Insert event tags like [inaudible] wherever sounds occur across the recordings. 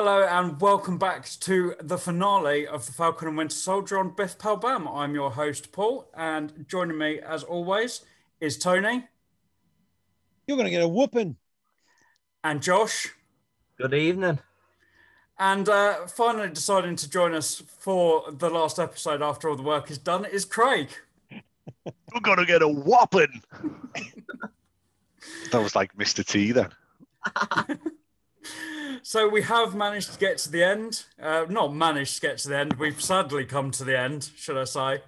Hello and welcome back to the finale of the Falcon and Winter Soldier on Biff Pal Bam. I'm your host Paul, and joining me as always is Tony You're going to get a whooping. and Josh, Good evening. and uh, finally deciding to join us for the last episode after all the work is done is Craig. [laughs] We're gonna get a whopping. [laughs] that was like Mr. T then. [laughs] So we have managed to get to the end. Uh, not managed to get to the end. We've sadly come to the end, should I say,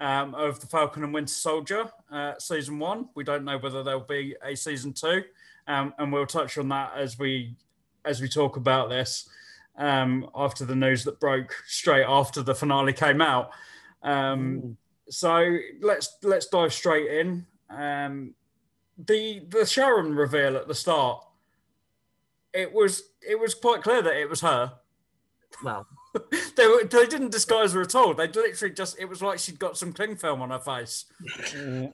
um, of the Falcon and Winter Soldier uh, season one. We don't know whether there'll be a season two, um, and we'll touch on that as we as we talk about this um, after the news that broke straight after the finale came out. Um, so let's let's dive straight in. Um, the the Sharon reveal at the start. It was it was quite clear that it was her. Well, [laughs] They were, they didn't disguise her at all. They literally just it was like she'd got some cling film on her face. [laughs]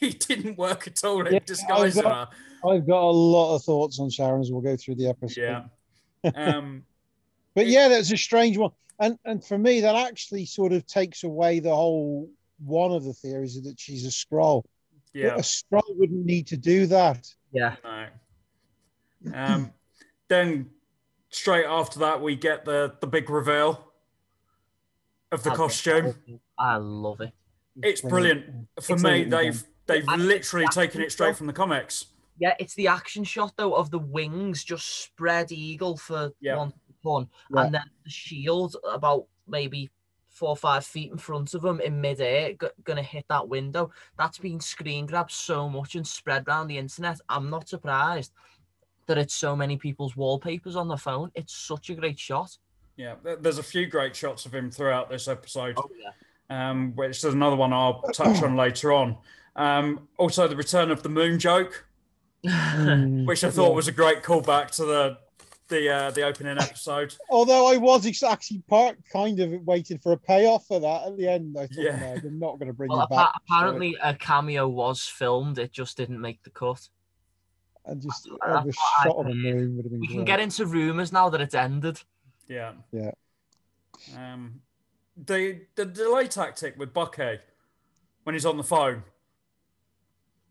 It didn't work at all in Yeah, disguising I've her. I've got a lot of thoughts on Sharon as we'll go through the episode. Yeah. [laughs] Um, But yeah, that's a strange one. And and for me, that actually sort of takes away the whole one of the theories that she's a Skrull. yeah. A Skrull wouldn't need to do that. yeah. No. Um, then straight after that, we get the the big reveal of the I- costume. I love it. It's brilliant. For It's me, brilliant, they've they've I- literally taken it straight from the comics. Yeah, it's the action shot though of the wings just spread eagle for Yeah. one pun, Yeah. and then the shield about maybe four or five feet in front of them in midair, g- gonna hit that window. That's been screen grabbed so much and spread around the internet. I'm not surprised that it's so many people's wallpapers on the phone. It's such a great shot. Yeah, there's a few great shots of him throughout this episode. oh, yeah. um, which is another one I'll touch on later on. Um, also, the return of the moon joke, Mm, which I thought yeah. was a great callback to the the uh, the opening episode. Although I was ex- actually part kind of waiting for a payoff for that at the end. I thought, Yeah. no, they're not going to bring well, you back. appa- apparently a cameo was filmed. It just didn't make the cut. And just that's have a I shot of a moon would have been. We can get into rumors now that it's ended. Yeah, Yeah. Um, the the delay tactic with Bucky when he's on the phone,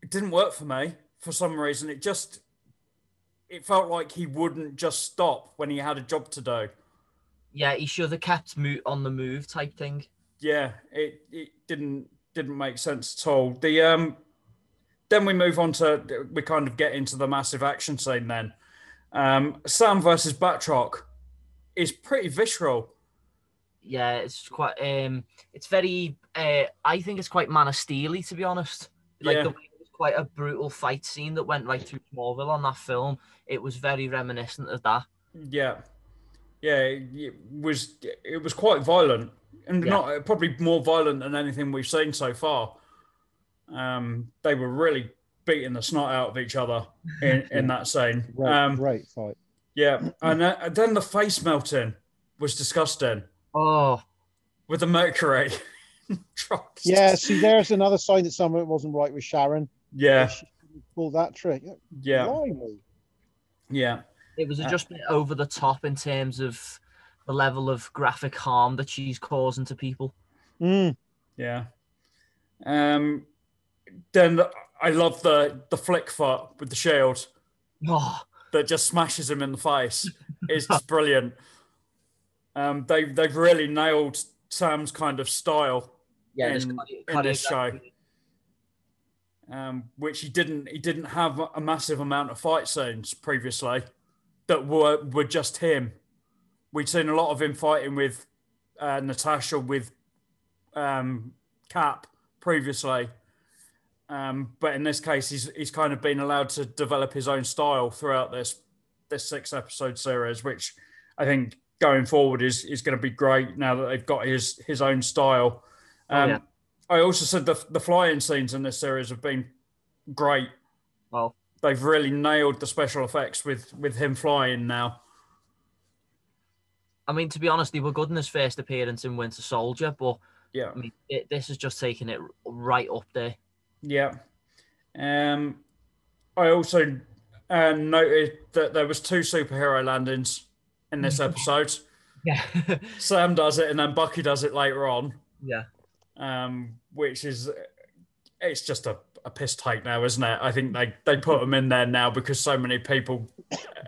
it didn't work for me for some reason. It just it felt like he wouldn't just stop when he had a job to do. Yeah, he should have kept mo- on the move type thing. yeah, it, it didn't didn't make sense at all. The um, then we move on to we kind of get into the massive action scene. Then um, Sam versus Batroc is pretty visceral. Yeah, it's quite um it's very uh I think it's quite Man of Steely to be honest. Like Yeah. the way it was quite a brutal fight scene that went right through Smallville on that film. It was very reminiscent of that. Yeah, yeah, it, it was it was quite violent and Yeah. not probably more violent than anything we've seen so far. Um, they were really beating the snot out of each other in, [laughs] in that scene. Great, Um, great fight. yeah, and uh, then the face melting was disgusting. Oh, with the mercury. [laughs] Yeah, see, there's another sign that something wasn't right with Sharon. Yeah. She pulled that trick. Yeah. Blimey. Yeah. it was Uh, just a bit over the top in terms of the level of graphic harm that she's causing to people. Mm. Yeah. Um. Then I love the the flick foot with the shield Oh, that just smashes him in the face. [laughs] It's just brilliant. Um. They they've really nailed Sam's kind of style. yeah, In- cardi- in this cardiography- um, which he didn't he didn't have a massive amount of fight scenes previously that were were just him. We'd seen a lot of him fighting with uh, Natasha with um, Cap previously, um, but in this case, he's he's kind of been allowed to develop his own style throughout this this six episode series, which I think going forward is is going to be great now that they've got his his own style. Oh, Um, yeah. I also said the the flying scenes in this series have been great. Well, They've really nailed the special effects with with him flying now. I mean, to be honest, they were good in his first appearance in Winter Soldier, but Yeah, I mean, it, this is just taking it right up there. Yeah. Um, I also uh, noted that there was two superhero landings in this episode. [laughs] Yeah. [laughs] Sam does it, and then Bucky does it later on, yeah. um, which is it's just a, a piss take now, isn't it? I think they they put them in there now because so many people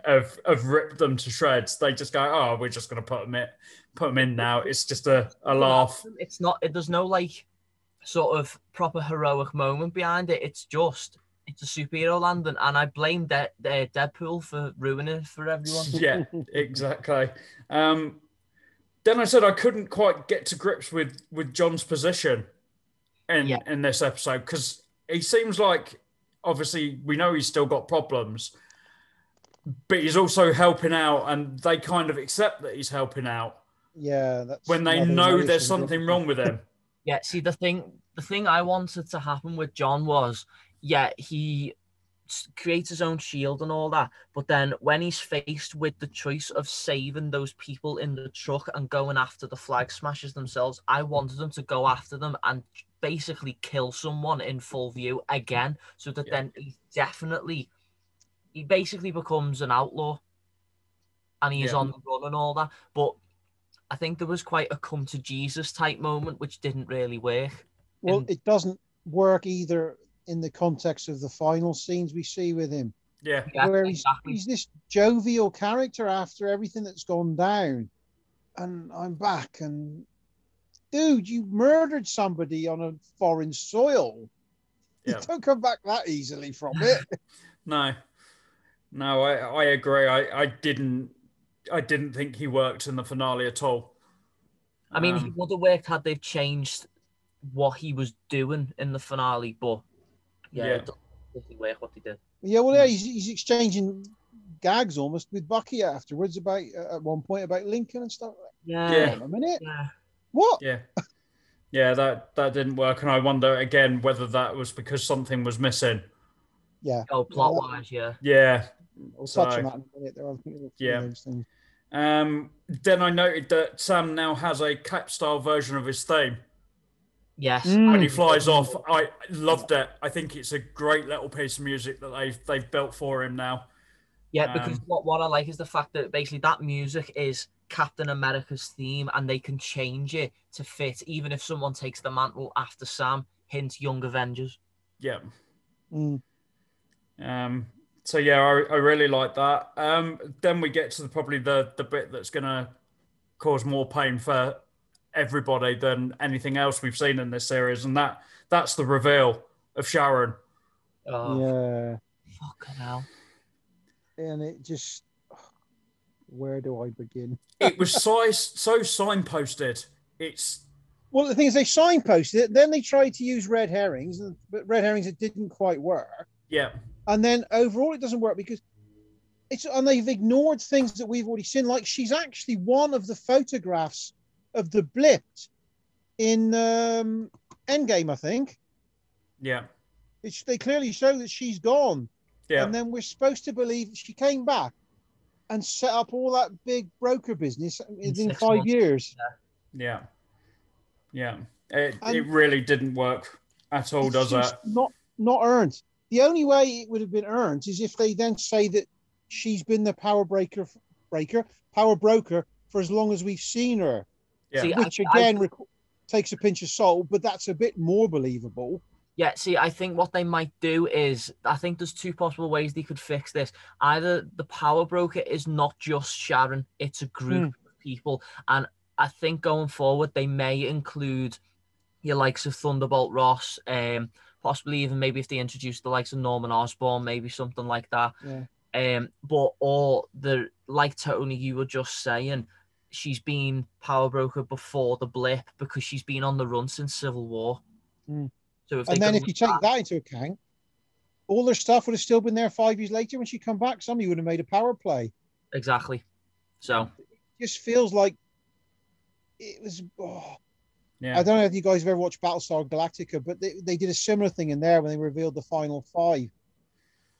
have have ripped them to shreds. They just go, oh, we're just going to put them in, put them in now. It's just a, a laugh. It's not. It, there's no like sort of proper heroic moment behind it. It's just it's a superhero landing, and I blame De- De- Deadpool for ruining it for everyone. [laughs] yeah, exactly. Um, then I said I couldn't quite get to grips with with John's position in Yeah. in this episode because he seems like obviously we know he's still got problems, but he's also helping out, and they kind of accept that he's helping out Yeah, that's when they know there's something wrong with him. [laughs] Yeah, see the thing the thing I wanted to happen with John was yeah, he creates his own shield and all that, but then when he's faced with the choice of saving those people in the truck and going after the flag smashers themselves, I wanted them to go after them and basically kill someone in full view again so that Yeah. then he definitely he basically becomes an outlaw and he's Yeah. on the run and all that. But I think there was quite a come to Jesus type moment which didn't really work. Well, And- it doesn't work either in the context of the final scenes we see with him, Yeah, Yeah, where he's, exactly. he's this jovial character after everything that's gone down. And I'm back, and dude, you murdered somebody on a foreign soil. Yeah. You don't come back that easily from it. [laughs] no, no, I I agree. I I didn't I didn't think he worked in the finale at all. I mean, he Um, would have worked had they changed what he was doing in the finale, but yeah, Yeah. it doesn't work what they did. yeah, well, yeah, he's, he's exchanging gags almost with Bucky afterwards about uh, at one point about Lincoln and stuff. Yeah, Yeah. A minute, yeah. what? Yeah. Yeah, that that didn't work, and I wonder again whether that was because something was missing. Yeah, Oh, plot wise, yeah. Yeah. We'll So- touch on that in a minute. There, I think Yeah. those things. Um. Then I noted that Sam now has a cap style version of his theme Yes. Mm. when he flies off. I loved it. I think it's a great little piece of music that they've they've built for him now. Yeah, because Um, what, what I like is the fact that basically that music is Captain America's theme and they can change it to fit even if someone takes the mantle after Sam, hint Young Avengers. Yeah. Mm. Um, so yeah, I, I really like that. Um, then we get to the, probably the the bit that's gonna cause more pain for everybody than anything else we've seen in this series, and that that's the reveal of Sharon. Oh, Yeah, fucking hell. and it just where do I begin? It was so so signposted. It's Well, the thing is, they signposted it, then they tried to use red herrings, but red herrings it didn't quite work. yeah, And then overall, it doesn't work because it's and they've ignored things that we've already seen. Like she's actually one of the photographs of the blip in um, Endgame, I think. yeah, It's, they clearly show that she's gone, yeah, and then we're supposed to believe she came back and set up all that big broker business in, six five months. years. yeah, yeah. It And- it really didn't work at all, does it? Not not earned. The only way it would have been earned is if they then say that she's been the power breaker breaker power broker for as long as we've seen her, Yeah. See, which I- again requ- takes a pinch of salt, but that's a bit more believable. Yeah, see, I think what they might do is I think there's two possible ways they could fix this. Either the power broker is not just Sharon, it's a group of people. And I think going forward they may include your likes of Thunderbolt Ross, um, possibly even maybe if they introduce the likes of Norman Osborn, maybe something like that. Yeah. Um, but or the like Tony, you were just saying, she's been power broker before the blip because she's been on the run since Civil War. Mm. So if And then if you take that into account, all their stuff would have still been there five years later when she come back. Somebody would have made a power play. Exactly. So it just feels like it was. Oh, Yeah, I don't know if you guys have ever watched Battlestar Galactica, but they, they did a similar thing in there when they revealed the final five.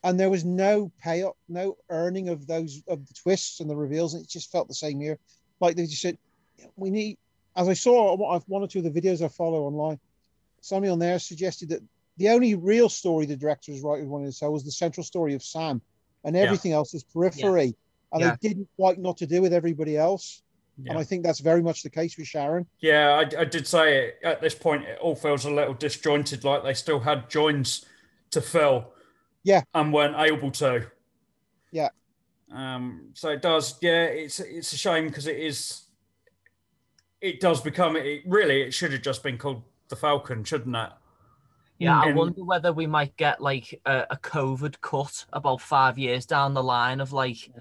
And there was no payoff, no earning of those of the twists and the reveals, and it just felt the same here. Like they just said, we need. As I saw on one- or two of the videos I follow online, somebody on there suggested that the only real story the directors writers wanted to tell was the central story of Sam, and Yeah. everything else is periphery. and Yeah. they didn't quite know what to do with everybody else. And I think that's very much the case with Sharon. Yeah, I, I did say it, at this point it all feels a little disjointed, like they still had joins to fill. Yeah. And weren't able to. Yeah. Um, so it does, yeah, it's it's a shame because it is it does become it really it should have just been called the Falcon, shouldn't it? Yeah, I wonder whether we might get like a, a COVID cut about five years down the line of like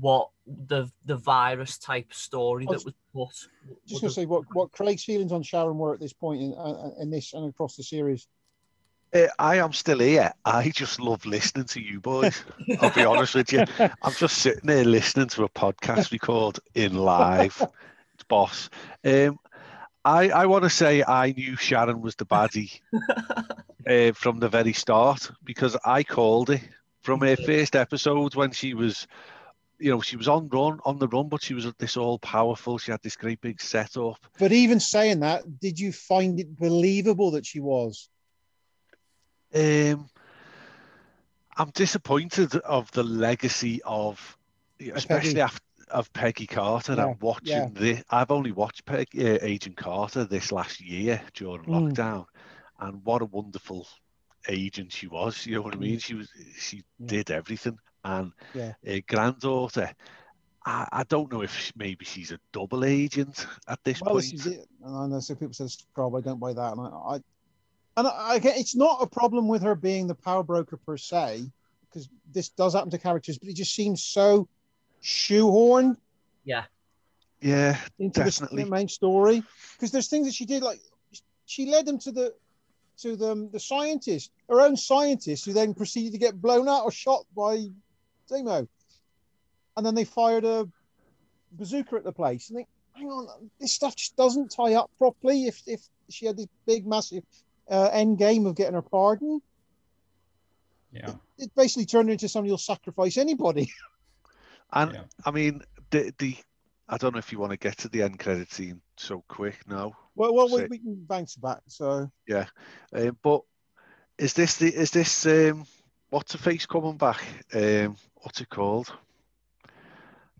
what the the virus type story I that was was put. Just going to say what, what Craig's feelings on Sharon were at this point in, uh, in this and across the series. Uh, I am still here. I just love listening to you boys. I'll be honest with you. [laughs] I'm just sitting there listening to a podcast record in live. [laughs] It's boss. Um, I I want to say I knew Sharon was the baddie [laughs] uh, from the very start because I called it from her first episode when she was, you know, she was on run on the run, but she was this all powerful. She had this great big setup. But even saying that, did you find it believable that she was? Um, I'm disappointed of the legacy of, especially Peggy. after of Peggy Carter. Yeah, I'm watching yeah. this. I've only watched Peg, uh, Agent Carter this last year during Mm. lockdown, and what a wonderful agent she was. You know what I mean? Mm. She was. She mm. did everything, and Yeah. her granddaughter. I, I don't know if she- maybe she's a double agent at this Well, point. this it. And I know some people say Skrull. I don't buy that. And I, I and I, I get it's not a problem with her being the power broker per se, because this does happen to characters, but it just seems so shoehorned yeah, yeah, into Definitely. the main story. Because there's things that she did, like she led them to the to the the scientist, her own scientist, who then proceeded to get blown out or shot by Zemo. and then they fired a bazooka at the place. And think, hang on, this stuff just doesn't tie up properly. If if she had this big massive uh, end game of getting her pardon, Yeah. it basically turned into somebody who'll sacrifice anybody. [laughs] And Yeah. I mean, the the I don't know if you want to get to the end credit scene so quick now, well, well, we, we can bounce back. So um, but is this the is this um what's the face coming back? Um, what's it called?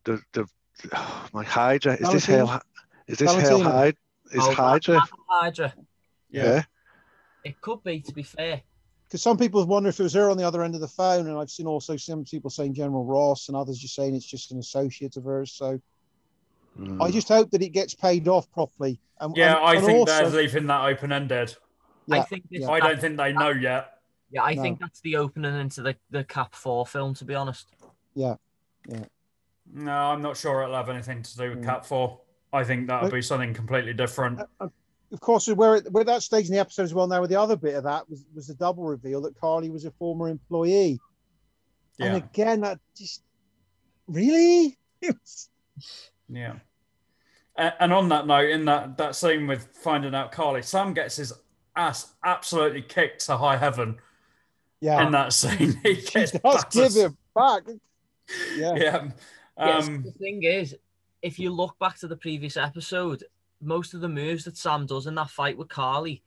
The the oh, my Hydra is this Hail? Valentine? Is this Hail Valentina. Hydra? Is Oh, Hydra? Hydra. Yeah. It could be, to be fair. because some people wonder if it was her on the other end of the phone, and I've seen also some people saying General Ross, and others just saying it's just an associate of hers. So Mm. I just hope that it gets paid off properly. And, Yeah, and- I and think also- they're leaving that open ended. I think this. yeah. I don't think they know yet. yeah, I No. think that's the opening into the the Cap Four film. To be honest. Yeah. Yeah. No, I'm not sure it'll have anything to do with Mm. Cap 4. I think that'll Look- be something completely different. Uh, uh, of course, where we're at that stage in the episode as well now, with the other bit of that was, was the double reveal that Karli was a former employee. Yeah. And again, that just really. [laughs] It was- Yeah. And on that note, in that, that scene with finding out Karli, Sam gets his ass absolutely kicked to high heaven yeah, in that scene. He she gets does give him back. Yeah, Yeah. Yes, Um, the thing is, if you look back to the previous episode, most of the moves that Sam does in that fight with Karli,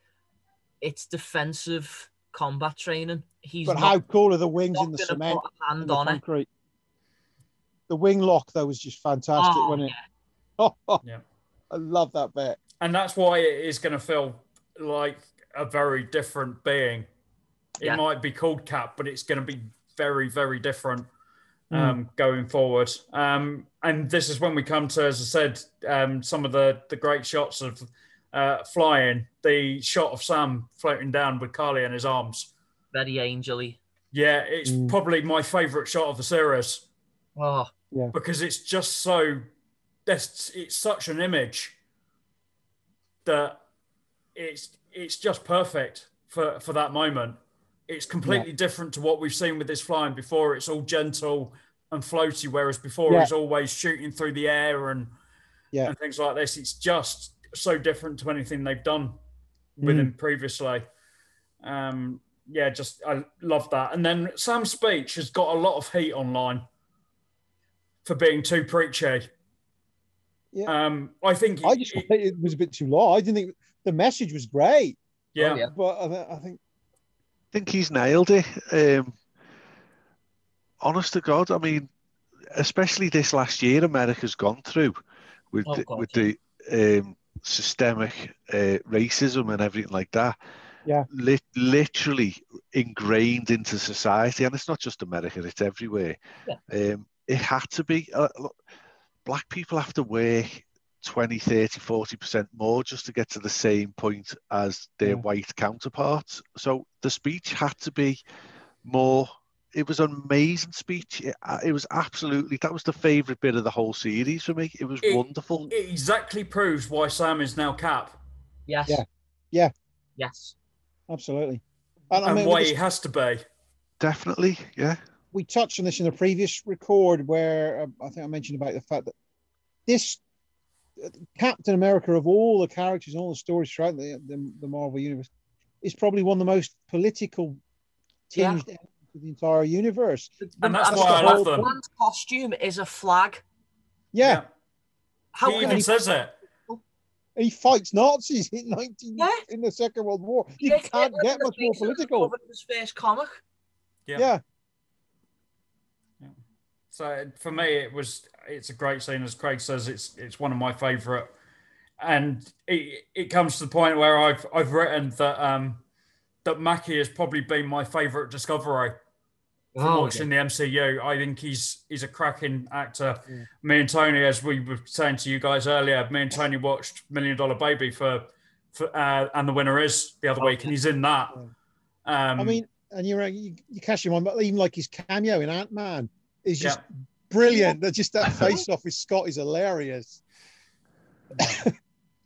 it's defensive combat training. He's but not, how cool are the wings in the cement? put a and hand the on it. Concrete? The wing lock though was just fantastic, Oh, wasn't it? yeah. [laughs] Yeah. I love that bit. and that's why it is going to feel like a very different being. It Yeah. might be called Cap, but it's going to be very, very different Hmm. um, going forward. Um, and this is when we come to, as I said, um, some of the the great shots of uh, flying. The shot of Sam floating down with Karli in his arms. Very angely. Yeah, it's Mm. probably my favourite shot of the series Oh, because it's just so. That's it's such an image that it's it's just perfect for for that moment. It's completely different to what we've seen with this flying before. It's all gentle and floaty, whereas before Yeah. it's always shooting through the air and Yeah. and things like this. It's just so different to anything they've done with Mm. him previously. Um, yeah, just I love that. And then Sam's speech has got a lot of heat online for being too preachy. Yeah. Um, I think I just it- it was a bit too long. I didn't think the message was great, yeah, Oh, yeah. but I, th- I think think he's nailed it. Um, honest to God, I mean, especially this last year, America's gone through with Oh, the, God, with yeah. the um, systemic uh, racism and everything like that. Yeah. Lit- literally ingrained into society, and it's not just America; it's everywhere. Um, it had to be. Uh, look, black people have to work 20, 30, 40% more just to get to the same point as their Yeah. white counterparts. So the speech had to be more. It was an amazing speech. It, uh, it was absolutely, that was the favourite bit of the whole series for me. It was It- wonderful. It exactly proves why Sam is now Cap Yes. Yeah. Yeah. Yes. Absolutely. And, I mean, why we, he has to be. Definitely, yeah. We touched on this in a previous record where uh, I think I mentioned about the fact that this uh, Captain America of all the characters and all the stories throughout the, the, the Marvel universe is probably one of the most political Yeah. tinged elements of the entire universe. The- And the- that's why I love them. man's costume is a flag. Yeah, How he even he says it. he fights Nazis in 19 Yeah. in the Second World War. You Dick can't get much more face of the political. cover His first comic. Yeah. Yeah. So for me, it was it's a great scene. As Craig says, it's it's one of my favourite, and it, it comes to the point where I've I've written that um that Mackie has probably been my favourite Discovery from Oh, watching the MCU. I think he's he's a cracking actor. Yeah. Me and Tony, as we were saying to you guys earlier, me and Tony watched Million Dollar Baby for for uh, and the winner is the other Oh, week, and he's in that. Um, I mean, and you're you, you catch him on, but even like his cameo in Ant Man is just Yeah. brilliant. That just that [laughs] face off with Scott is hilarious. [laughs]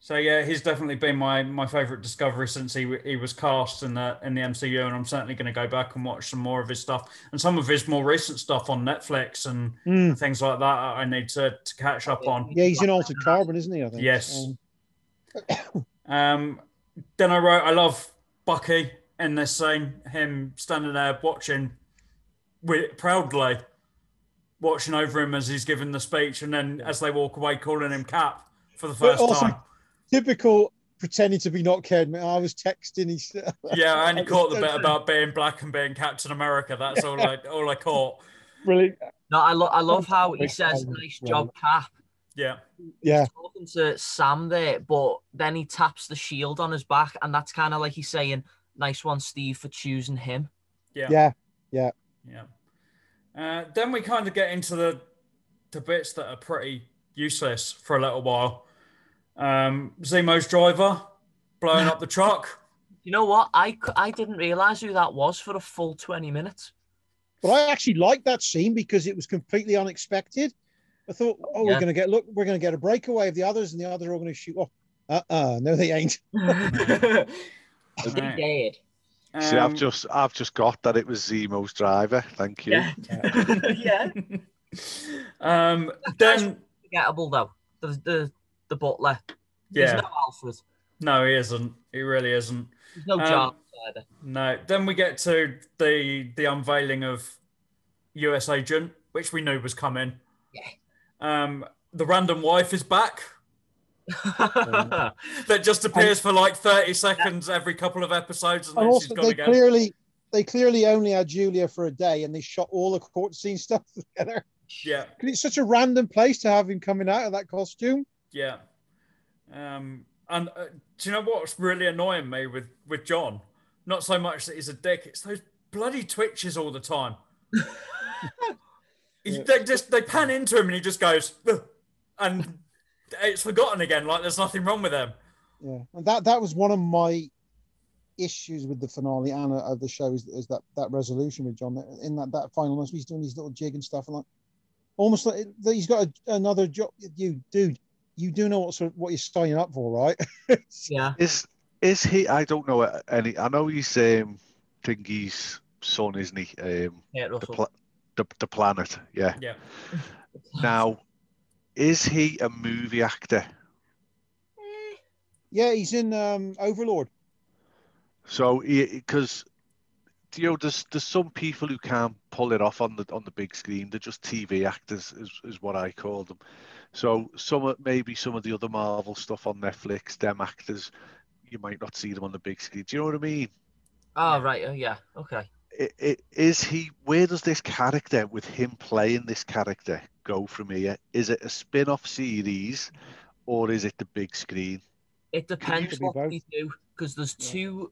So yeah, he's definitely been my my favorite discovery since he he was cast in the in the MCU, and I'm certainly going to go back and watch some more of his stuff and some of his more recent stuff on Netflix and Mm. things like that. I need to to catch up on. Yeah, he's in Altered Carbon, isn't he? I think. Yes. Um, [coughs] Um, then I wrote, I love Bucky in this scene, him standing there watching with proudly watching over him as he's giving the speech, and then as they walk away, calling him Cap for the first also- time. typical pretending to be not cared. I was texting. He's [laughs] Yeah, I only I was caught the bit about being black and being Captain America. That's all I all I caught. Really? No, I, lo- I love how he says, nice job, Cap. Yeah, Yeah, He's talking to Sam there, but then he taps the shield on his back, and that's kind of like he's saying, nice one, Steve, for choosing him. Yeah. yeah, yeah. yeah. Uh, then we kind of get into the the bits that are pretty useless for a little while. Um, Zemo's driver blowing up the [laughs] truck. You know what? I, I didn't realize who that was for a full 20 minutes. But I actually liked that scene because it was completely unexpected. I thought, oh, we're going to get look, we're going to get a breakaway of the others, and the others are all going to shoot off. Uh, uh no, they ain't. [laughs] [laughs] They Right. Did. See, I've Um, just I've just got that it was Zemo's driver. Thank you. Yeah. yeah. [laughs] [laughs] um, then Forgettable, though. The, the, the butler. yeah, There's no Alfred. no, he isn't. He really isn't. There's no Um, Jarvis either. No. Then we get to the the unveiling of US Agent, which we knew was coming. Yeah. Um, the random wife is back. That just appears for like thirty seconds every couple of episodes, and And then she's also, gone they again. clearly, they clearly only had Julia for a day, and they shot all the court scene stuff [laughs] together. Yeah, it's such a random place to have him coming out of that costume. yeah. Um, and uh, do you know what's really annoying me with with John? Not so much that he's a dick; it's those bloody twitches all the time. [laughs] He-. They just they pan into him and he just goes, "Ugh," and it's forgotten again. Like there's nothing wrong with them. Yeah, and that that was one of my issues with the finale and uh, of the show is, is that that resolution with John in that that final month he's doing his little jig and stuff and like almost like he's got a, another job. You dude, you do know what sort of, what you're signing up for, right? [laughs] yeah. Is is he? I don't know any. I know he's um, Thingy's son, isn't he? Um, Yeah, the, pla- the the planet. Yeah. Yeah. Now, is he a movie actor? yeah, he's in um, Overlord. So, because you know, there's there's some people who can't pull it off on the on the big screen. They're just TV actors, is, is what I call them. So, some maybe some of the other Marvel stuff on Netflix, them actors, you might not see them on the big screen. Do you know what I mean? Oh, right. Oh, yeah. Okay. i- i- is he where does this character with him playing this character go from here? Is it a spin-off series, or is it the big screen? It depends what both. they do because there's Yeah. two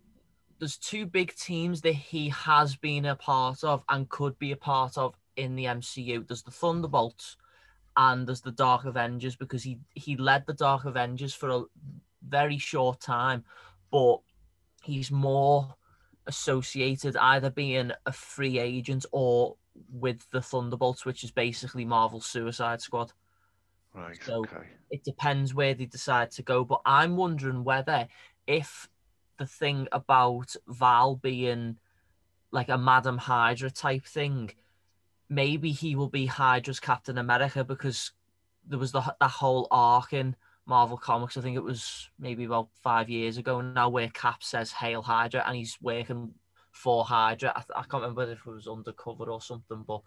there's two big teams that he has been a part of and could be a part of in the MCU. There's the Thunderbolts and there's the Dark Avengers because he he led the Dark Avengers for a very short time, but he's more associated either being a free agent or with the Thunderbolts, which is basically Marvel's Suicide Squad Right. So- okay. it depends where they decide to go. But I'm wondering whether if the thing about Val being like a Madam Hydra type thing, maybe he will be Hydra's Captain America because there was the that whole arc in Marvel Comics. I think it was maybe about five years ago now where Cap says "Hail Hydra" and he's working for Hydra. I, I can't remember if it was undercover or something, but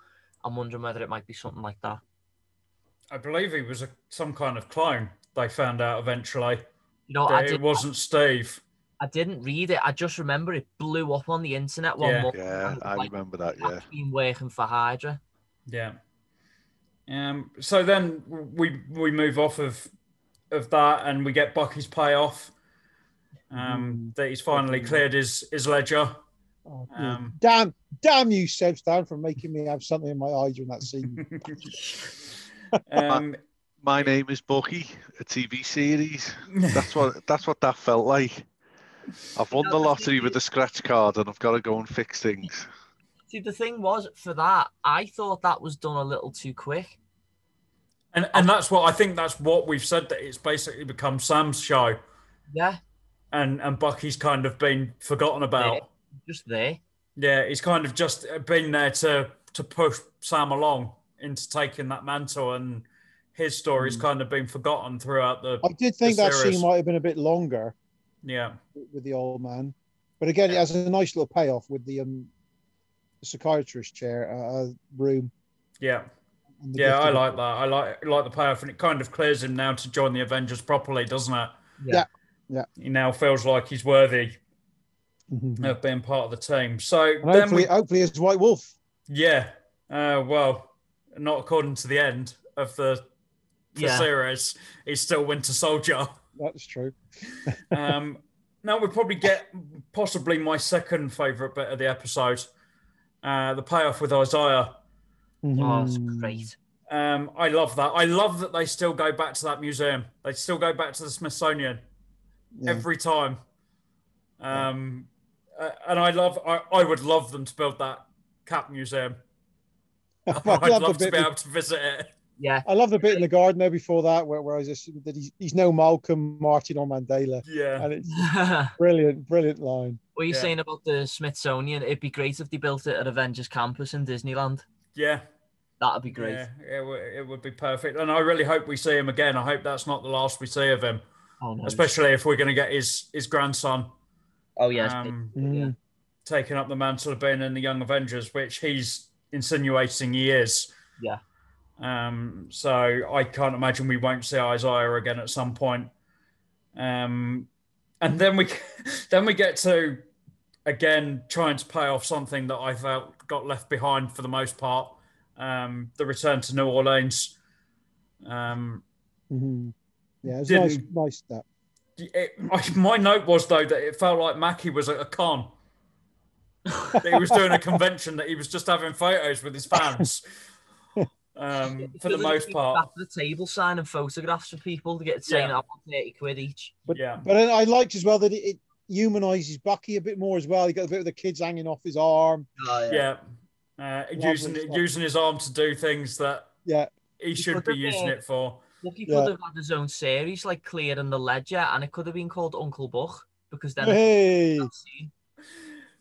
I'm wondering whether it might be something like that. I believe he was a, some kind of clone. They found out eventually You know, I that did, it wasn't Steve. I didn't read it. I just remember it blew up on the internet one Yeah. morning. Yeah, and it was I like, remember that. Yeah. Been working for Hydra. Yeah. Um. So then we we move off of of that and we get Bucky's payoff. Um, Mhm. that he's finally Mhm. cleared his his ledger. Oh. Um, damn, damn you, Seb Stan, for making me have something in my eye during that scene. [laughs] um, My name is Bucky, a TV series. [laughs] That's what that's what that felt like. I've won the the lottery with a scratch card, and I've got to go and fix things. See, the thing was for that, I thought that was done a little too quick. and and that's what I think. That's what we've said that it's basically become Sam's show, Yeah, and and Bucky's kind of been forgotten about. Just there. Yeah, he's kind of just been there to to push Sam along into taking that mantle, and his story's Mm. kind of been forgotten throughout the. I did think that series. scene might have been a bit longer Yeah, with the old man, but again, it has a nice little payoff with the um, psychiatrist chair uh, room. yeah, yeah. I like that. I like like the payoff, and it kind of clears him now to join the Avengers properly, doesn't it? Yeah. Yeah. He now feels like he's worthy Mhm. of being part of the team. So then hopefully, we, hopefully, it's White Wolf. yeah. Uh, well, not according to the end of the, the Yeah. series. He's still Winter Soldier. That's true. [laughs] um, now we probably get possibly my second favorite bit of the episode, uh, the payoff with Isaiah. Oh, it's Mhm. great. Um, I love that. I love that they still go back to that museum. They still go back to the Smithsonian Yeah. every time. Um, uh, and I love. I, I would love them to build that Cap Museum. [laughs] I I'd love, love the to bit, be able to visit it. Yeah, I love the bit in the garden there before that, where, where I was just that he's, he's no Malcolm Martin or Mandela, Yeah, and it's [laughs] brilliant, brilliant line. What are you Yeah. saying about the Smithsonian? It'd be great if they built it at Avengers Campus in Disneyland. yeah. That'd be great. Yeah, it, w- it would be perfect. And I really hope we see him again. I hope that's not the last we see of him, Oh, no. especially if we're going to get his his grandson oh yes, um, yeah. Mm. taking up the mantle of being in the Young Avengers, which he's insinuating he is. Yeah. Um, so I can't imagine we won't see Isaiah again at some point. Um, and then we [laughs] then we get to again trying to pay off something that I felt got left behind for the most part. Um, the return to New Orleans. Um, Mhm. Yeah, it was nice, nice that. It, I, my note was though that it felt like Mackie was at a con. he was doing a convention that he was just having photos with his fans. Um, for the Could most be part, back to the table signing photographs for people to get saying Yeah. up thirty quid each. But yeah, but I I liked as well that it, it humanizes Bucky a bit more as well. He got a bit of the kids hanging off his arm. Oh, yeah, uh, using stuff. using his arm to do things that Yeah, he should be using it for. Look, he Yeah. could have had his own series like Clear and the Ledger, and it could have been called Uncle Buck because then hey,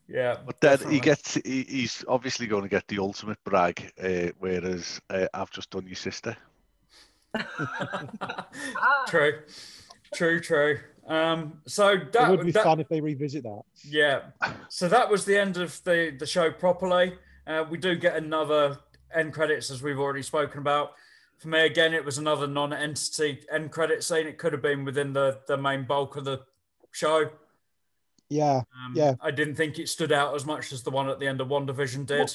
Yeah, But then definitely. he gets he, he's obviously going to get the ultimate brag, uh, whereas uh, I've just done your sister. [laughs] True, true, true. Um, so it that, would be that fun if they revisit that. Yeah. So that was the end of the the show properly. Uh, we do get another end credits as we've already spoken about. For me, again, it was another non-entity end credit scene. It could have been within the the main bulk of the show. Yeah, Um, Yeah. I didn't think it stood out as much as the one at the end of WandaVision did.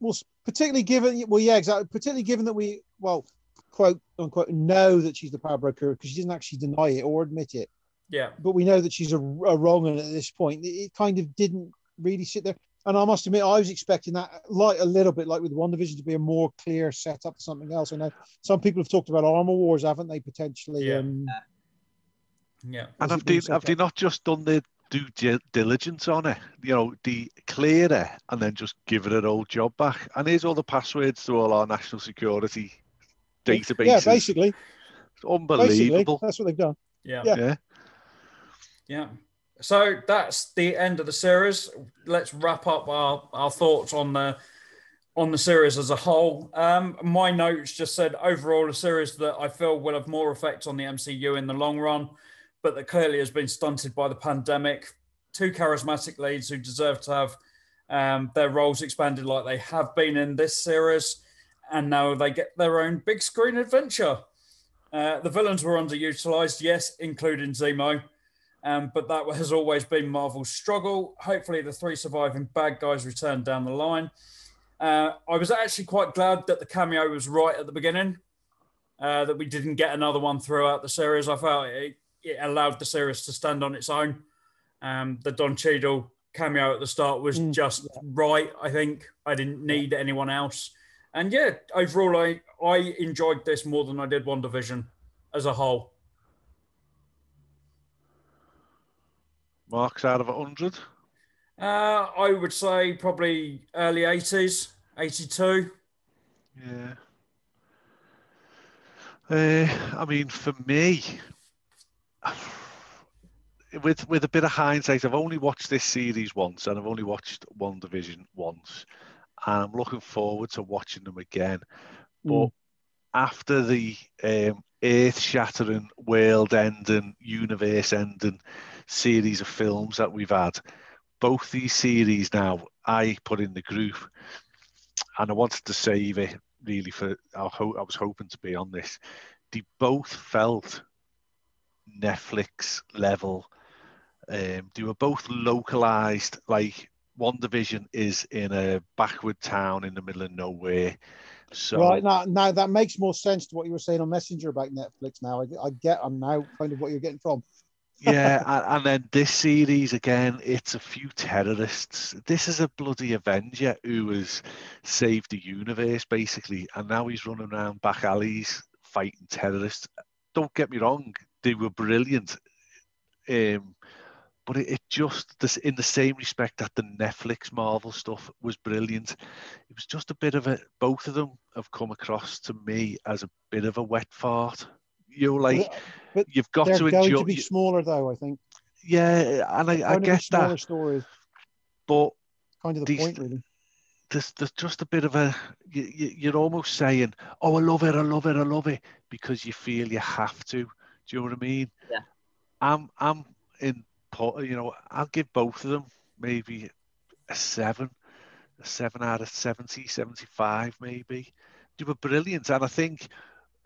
well, s- particularly given well, yeah, exactly. Particularly given that we well, quote unquote, know that she's the power broker because she doesn't actually deny it or admit it. Yeah. But we know that she's a, a wrong one at this point. It, it kind of didn't really sit there. And I must admit, I was expecting that, like a little bit like with WandaVision, to be a more clear setup to something else. I know some people have talked about Armor Wars, haven't they? Potentially, Yeah. um, Yeah. And have they, have they not just done the due diligence on it? You know, the clear it and then just give it an old job back. And here's all the passwords to all our national security databases. yeah, basically, It's basically, unbelievable. that's what they've done. Yeah. Yeah. Yeah. So that's the end of the series. Let's wrap up our, our thoughts on the on the series as a whole. Um, my notes just said overall a series that I feel will have more effect on the MCU in the long run, but that clearly has been stunted by the pandemic. Two charismatic leads who deserve to have um, their roles expanded like they have been in this series, and now they get their own big screen adventure. Uh, the villains were underutilized, yes, including Zemo. Um, but that has always been Marvel's struggle. Hopefully, the three surviving bad guys return down the line. Uh, I was actually quite glad that the cameo was right at the beginning, uh, that we didn't get another one throughout the series. I felt it, it allowed the series to stand on its own. Um, the Don Cheadle cameo at the start was Mm, just right. I think I didn't need anyone else. And yeah, overall, I, I enjoyed this more than I did WandaVision as a whole. Marks out of 100. Uh, I would say probably early 80s, 82. Yeah. Uh, I mean, for me, with with a bit of hindsight, I've only watched this series once, and I've only watched WandaVision once, and I'm looking forward to watching them again. But Mm. after the um, earth-shattering, world-ending, universe-ending series of films that we've had, both these series now I put in the group, and I wanted to save it really for I, ho- I was hoping to be on this. They both felt Netflix level. Um, they were both localized. Like WandaVision is in a backward town in the middle of nowhere. So right now, now that makes more sense to what you were saying on Messenger about Netflix. Now I, I get, I'm now kind of what you're getting from. Yeah, and, then this series again, it's a few terrorists. This is a bloody Avenger who has saved the universe basically, and now he's running around back alleys fighting terrorists. Don't get me wrong, they were brilliant. Um, but it, it just this in the same respect that the Netflix Marvel stuff was brilliant. It was just a bit of a both of them have come across to me as a bit of a wet fart. You know, like but you've got They're to going enjoy. to be smaller, though. I think. Yeah, and I, I Going to be get smaller that, stories. but Kind of the These- point, really. there's, there's just a bit of a you, you- you're almost saying, "Oh, I love it, I love it, I love it," because you feel you have to. Do you know what I mean? Yeah. I'm I'm in, po- you know, I'll give both of them maybe a seven, a seven out of 70, 75 maybe. They were brilliant, and I think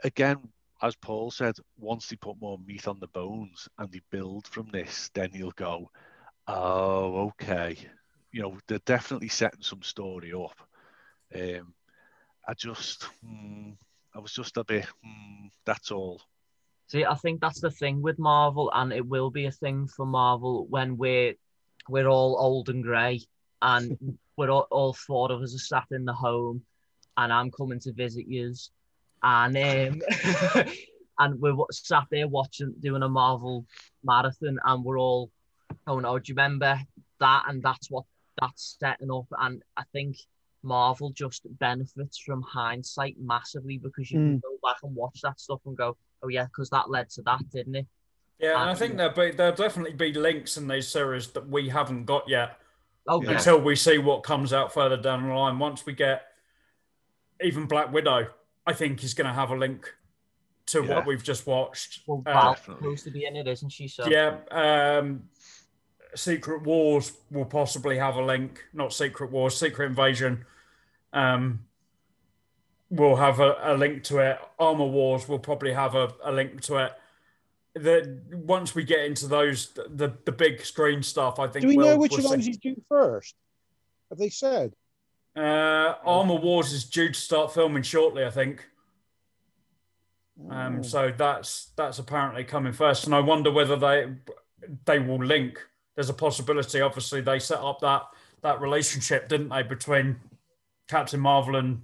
again, as Paul said, once they put more meat on the bones and they build from this, then you'll go, oh, okay. You know, they're definitely setting some story up. Um, I just, hmm, I was just a bit, hmm, that's all. See, I think that's the thing with Marvel, and it will be a thing for Marvel when we're we're all old and grey, and [laughs] we're all, all four of us are sat in the home, and I'm coming to visit yous, and um, [laughs] and we're sat there watching, doing a Marvel marathon, and we're all, oh no, do you remember that? And that's what that's setting up, and I think Marvel just benefits from hindsight massively because you can go back and watch that stuff and go, oh yeah, because that led to that, didn't it? Yeah, and I think there'll be there'll definitely be links in these series that we haven't got yet Oh Yeah. yeah, until we see what comes out further down the line. Once we get even Black Widow, I think is going to have a link to Yeah. what we've just watched. well, Uh, supposed to be in it, isn't she? So yeah, um, Secret Wars will possibly have a link. Not Secret Wars, Secret Invasion. Um, will have a, a link to it. Armor Wars will probably have a, a link to it. The once we get into those the the big screen stuff, I think. Do we we'll, know which we'll ones see. he's doing first? Have they said? Uh, Armor Wars is due to start filming shortly, I think. Um, so that's that's apparently coming first, and I wonder whether they they will link. There's a possibility. Obviously, they set up that that relationship, didn't they, between Captain Marvel and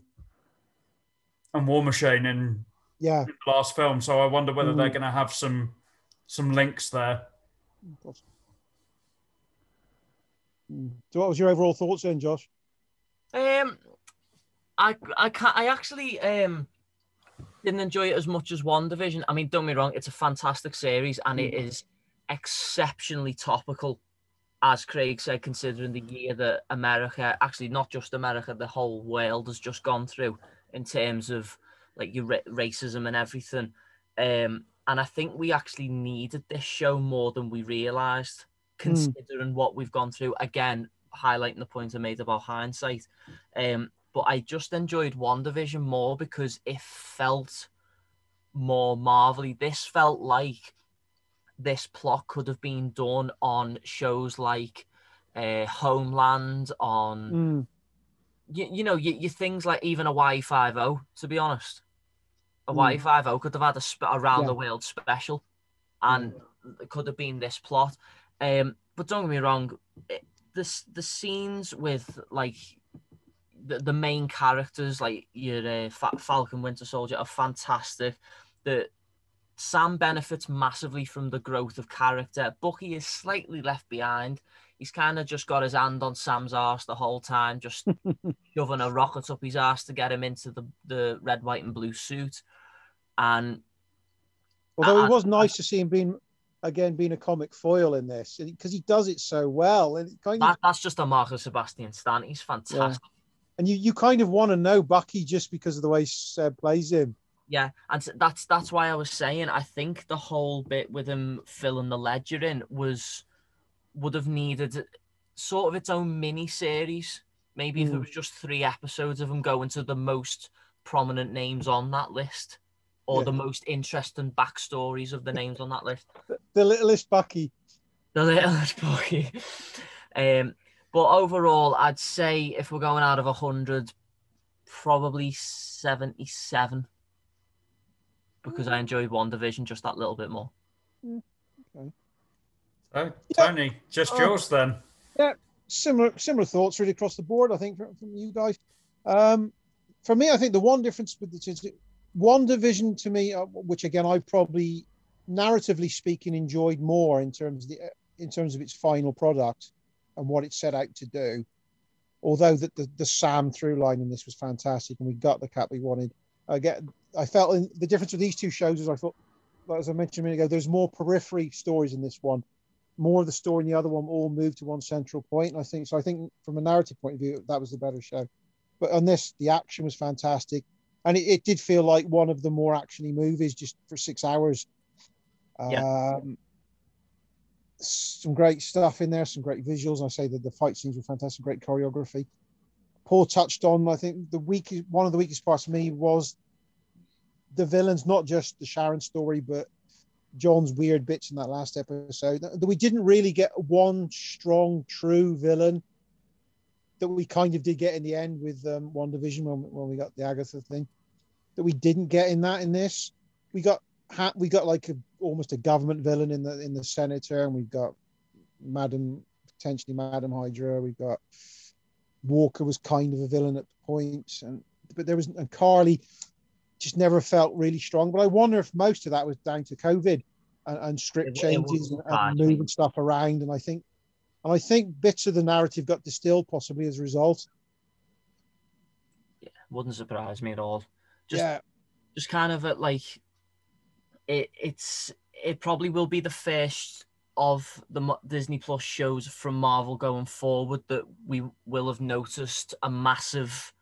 and War Machine in yeah. the last film. So I wonder whether they're Mm. going to have some some links there. Mm. So, what was your overall thoughts then, Josh? Um, I I can't. I actually um didn't enjoy it as much as WandaVision. I mean, don't get me wrong, it's a fantastic series and it is exceptionally topical, as Craig said, considering the year that America, actually not just America, the whole world has just gone through in terms of like your racism and everything. Um, and I think we actually needed this show more than we realised, considering what we've gone through. Again, highlighting the point I made about hindsight. Um, but I just enjoyed WandaVision more because it felt more marvelly. This felt like this plot could have been done on shows like uh, Homeland, on Mm. you, you know, you, you things like even a Y50, to be honest. A Mm. Y50 could have had a sp- around Yeah. the world special and it could have been this plot. Um, but don't get me wrong, it, this the scenes with like the, the main characters, like your uh, Fa- Falcon Winter Soldier, are fantastic. The Sam benefits massively from the growth of character. Bucky is slightly left behind. He's kind of just got his hand on Sam's ass the whole time, just [laughs] shoving a rocket up his ass to get him into the, the red, white, and blue suit. And Although Uh, it was nice to see him being again being a comic foil in this because he does it so well, and kind of that's just a Marco Sebastian Stan. He's fantastic. and you, you kind of want to know Bucky just because of the way Seb plays him. Yeah, and that's that's why I was saying I think the whole bit with him filling the ledger in was would have needed sort of its own mini series. Maybe if it Mm. was just three episodes of him going to the most prominent names on that list, or Yeah. the most interesting backstories of the names on that list. The littlest Bucky. The littlest Bucky. Um, but overall, I'd say if we're going out of hundred, probably seventy-seven, because I enjoyed WandaVision just that little bit more. Okay. So, Tony, just Uh, yours then. Yeah, similar similar thoughts really across the board. I think from, from you guys. Um, for me, I think the one difference with the two, WandaVision to me, uh, which again I probably narratively speaking enjoyed more in terms of the in terms of its final product and what it set out to do. Although the, the, the Sam through line in this was fantastic and we got the cap we wanted. I get I felt in, the difference with these two shows is I thought, as I mentioned a minute ago, there's more periphery stories in this one. More of the story in the other one all moved to one central point. And I think so. I think from a narrative point of view, that was the better show. But on this, the action was fantastic, and it, it did feel like one of the more actiony movies just for six hours. Yeah. Um, some great stuff in there, some great visuals. I say that the fight scenes were fantastic, great choreography. Paul touched on, I think the weakest one of the weakest parts for me was the villains, not just the Sharon story, but John's weird bits in that last episode. That we didn't really get one strong, true villain that we kind of did get in the end with um, WandaVision when, when we got the Agatha thing. That we didn't get in that in this. We got ha- we got like a, almost a government villain in the in the senator, and we've got Madam potentially Madam Hydra. We've got Walker was kind of a villain at points, and but there was and Karli just never felt really strong. But I wonder if most of that was down to COVID and, and script It- it changes and, and moving stuff around. And I think, and I think bits of the narrative got distilled possibly as a result. Yeah, wouldn't surprise me at all. Just yeah, just kind of at like it it's it probably will be the first of the Disney Plus shows from Marvel going forward that we will have noticed a massive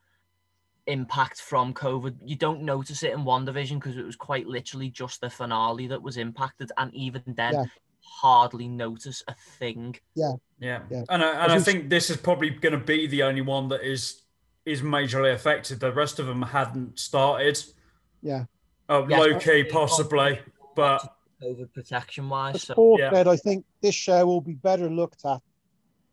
impact from COVID. You don't notice it in WandaVision because it was quite literally just the finale that was impacted, and even then, Yeah. hardly notice a thing. Yeah, Yeah. and I, and I think this is probably going to be the only one that is is majorly affected. The rest of them hadn't started. yeah. Oh, Yeah. Loki, possibly, but COVID protection wise. As So Paul yeah. said, I think this show will be better looked at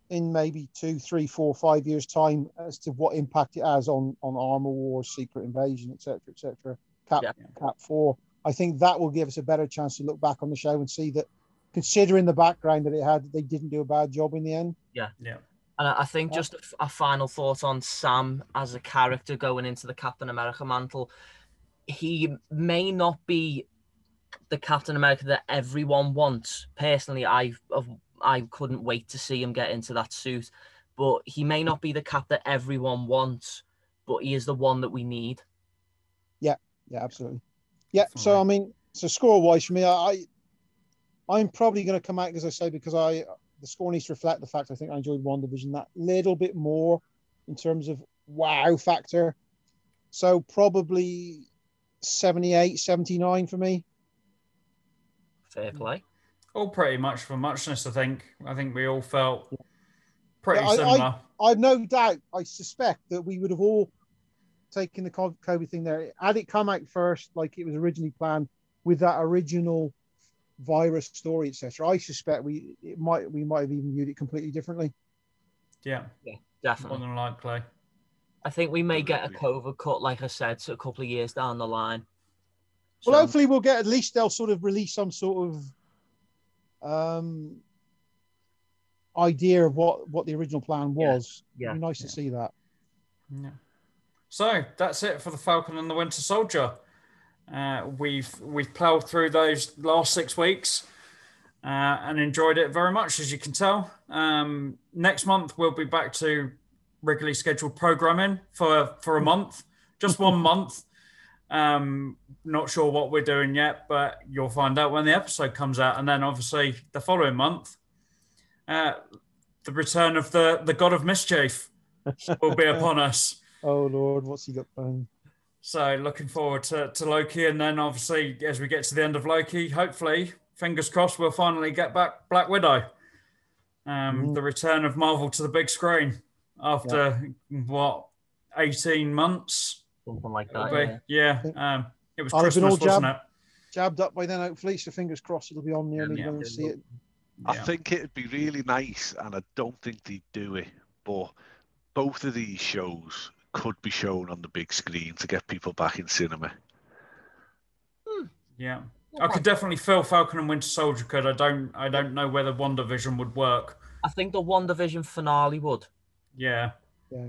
in maybe two, three, four, five years' time as to what impact it has on on Armor Wars, Secret Invasion, etc., etc. Cap Yeah. Cap Four. I think that will give us a better chance to look back on the show and see that, considering the background that it had, they didn't do a bad job in the end. Yeah, yeah. And I I think Yeah. just a final thought on Sam as a character going into the Captain America mantle. He may not be the Captain America that everyone wants. Personally, I of I couldn't wait to see him get into that suit. But he may not be the cap that everyone wants, but he is the one that we need. Yeah, yeah, absolutely. Yeah. So Fine. I mean, so score wise for me, I I'm probably going to come out as I say because I the score needs to reflect the fact I think I enjoyed WandaVision that little bit more in terms of wow factor. So probably 78, 79 for me. Fair play. All pretty much for muchness, I think. I think we all felt pretty Yeah, I- I- similar. I've no doubt. I suspect that we would have all taken the co- COVID thing there. Had it come out first, like it was originally planned, with that original virus story, etc. I suspect we it might we might have even viewed it completely differently. yeah, yeah, Definitely. than likely. I think we may get a Absolutely. COVID cut, like I said, so a couple of years down the line. Well, hopefully we'll get at least they'll sort of release some sort of um idea of what what the original plan was. yeah, It'd nice yeah. to see that. Yeah. So that's it for the Falcon and the Winter Soldier. Uh, we've we've ploughed through those last six weeks uh, and enjoyed it very much, as you can tell. Um, next month we'll be back to regularly scheduled programming for for a month, just one [laughs] month. Um, not sure what we're doing yet, but you'll find out when the episode comes out, and then obviously the following month, uh, the return of the the God of Mischief will be upon us. [laughs] Oh Lord, what's he got planned? So looking forward to, to Loki, and then obviously as we get to the end of Loki, hopefully, fingers crossed, we'll finally get back Black Widow. Um, Mhm. The return of Marvel to the big screen after what eighteen months? something like that. Yeah. Yeah, um, it was I've been Christmas, all wasn't jabbed. it? Jabbed up by then, hopefully. So fingers crossed it'll be on nearly Yeah. going to see it. I Yeah. think it'd be really nice, and I don't think they'd do it, but both of these shows could be shown on the big screen to get people back in cinema. Yeah, I could definitely feel Falcon and Winter Soldier could. I don't. I don't know whether WandaVision would work. I think the WandaVision finale would. Yeah, Yeah.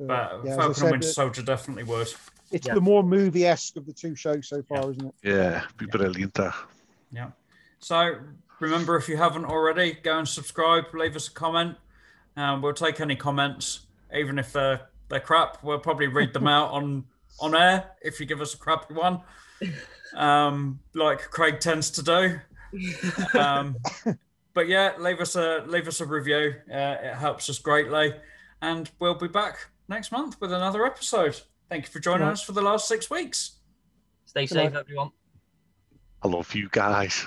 but yeah, Falcon said, and Winter Soldier definitely would. it's Yeah. the more movie esque of the two shows so far, isn't it? Yeah, be brilliant. That. Yeah. So remember, if you haven't already, go and subscribe. Leave us a comment. Um, we'll take any comments, even if they're they're crap. We'll probably read them out on on air if you give us a crappy one, um, like Craig tends to do. Um, but yeah, leave us a leave us a review. Uh, it helps us greatly, and we'll be back next month with another episode. Thank you for joining Right. us for the last six weeks. Stay Good safe, night. everyone. I love you guys.